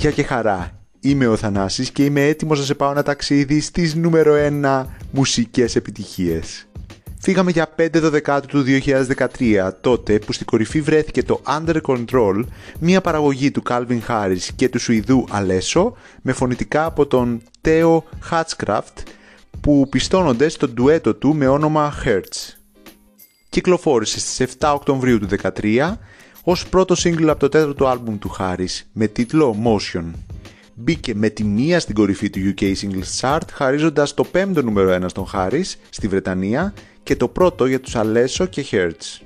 Γεια και χαρά. Είμαι ο Θανάσης και είμαι έτοιμος να σε πάω ένα ταξίδι στις νούμερο 1 μουσικές επιτυχίες. Φύγαμε για 5 12 του 2013, τότε που στην κορυφή βρέθηκε το Under Control, μια παραγωγή του Calvin Harris και του Σουηδού Αλέσο, με φωνητικά από τον Theo Hatchcraft, που πιστώνονται στο ντουέτο του με όνομα Hertz. Κυκλοφόρησε στις 7 Οκτωβρίου του 2013 ως πρώτο σύγκλι από το τέταρτο άλμπουμ του Harris με τίτλο Motion. Μπήκε με τη μία στην κορυφή του UK Singles Chart χαρίζοντας το πέμπτο νούμερο 1 στον Harris στη Βρετανία και το πρώτο για τους Αλέσο και Hertz.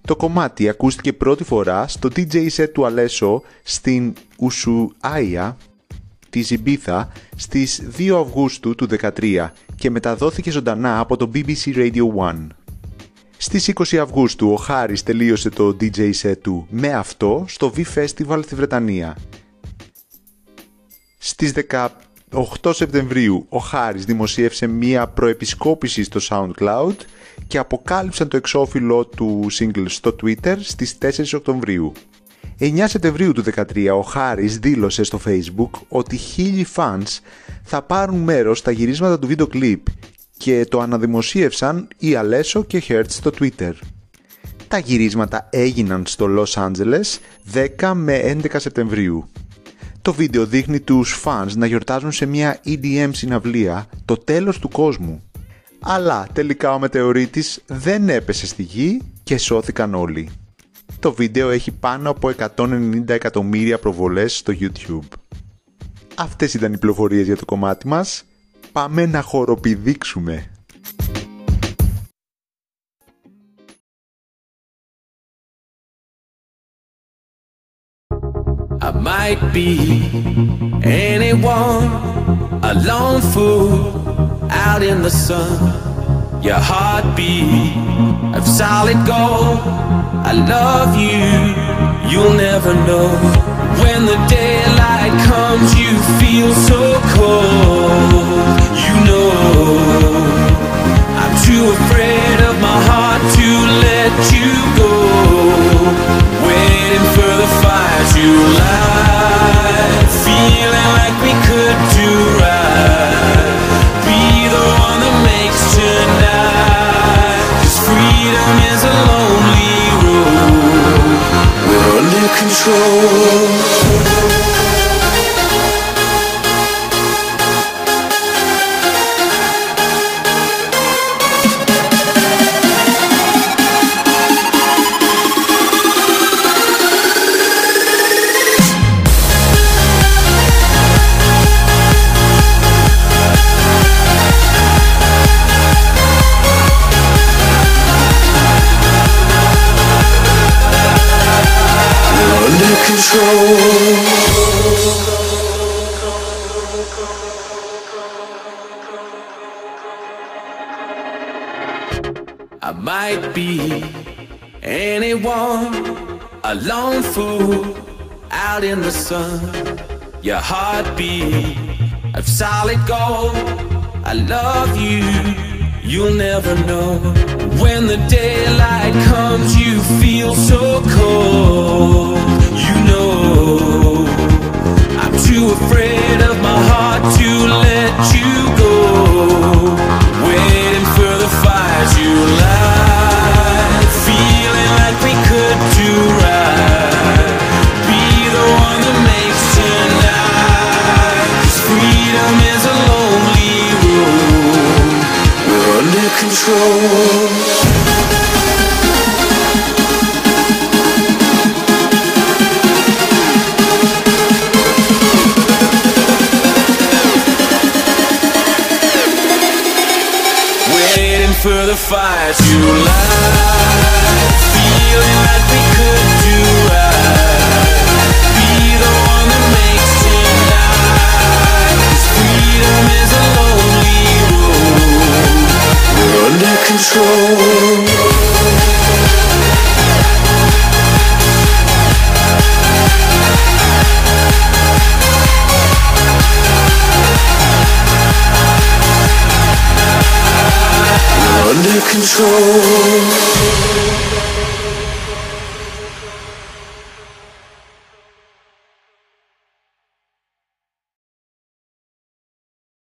Το κομμάτι ακούστηκε πρώτη φορά στο DJ set του Αλέσο στην Ουσουάια της Ζιμπίθα στις 2 Αυγούστου του 2013 και μεταδόθηκε ζωντανά από το BBC Radio 1. Στις 20 Αυγούστου ο Χάρης τελείωσε το DJ set του με αυτό στο V Festival στη Βρετανία. Στις 18 Σεπτεμβρίου ο Χάρης δημοσίευσε μία προεπισκόπηση στο SoundCloud και αποκάλυψαν το εξώφυλλο του single στο Twitter στις 4 Οκτωβρίου. 9 Σεπτεμβρίου του 2013 ο Χάρης δήλωσε στο Facebook ότι χίλιοι fans θα πάρουν μέρος στα γυρίσματα του βίντεο κλιπ και το αναδημοσίευσαν οι Αλέσο και Hertz στο Twitter. Τα γυρίσματα έγιναν στο Los Angeles 10 με 11 Σεπτεμβρίου. Το βίντεο δείχνει τους fans να γιορτάζουν σε μια EDM συναυλία το τέλος του κόσμου. Αλλά τελικά ο μετεωρίτης δεν έπεσε στη γη και σώθηκαν όλοι. Το βίντεο έχει πάνω από 190 εκατομμύρια προβολές στο YouTube. Αυτές ήταν οι πληροφορίες για το κομμάτι μας. Πάμε να χοροπηδήξουμε. I might be anyone, a lone fool out in the sun. Your heartbeat of solid gold. I love you, you'll never know. When the daylight comes, you feel so cold. You know, I'm too afraid of my heart to let you go. Waiting for the fire to light, feeling like we could do right. Be the one that makes tonight. 'Cause freedom control. I might be anyone, a lone fool out in the sun. Your heartbeat of solid gold. I love you, you'll never know. When the daylight comes, you feel so cold. You know, I'm too afraid control. Waiting for the fire to light, control. We're under control.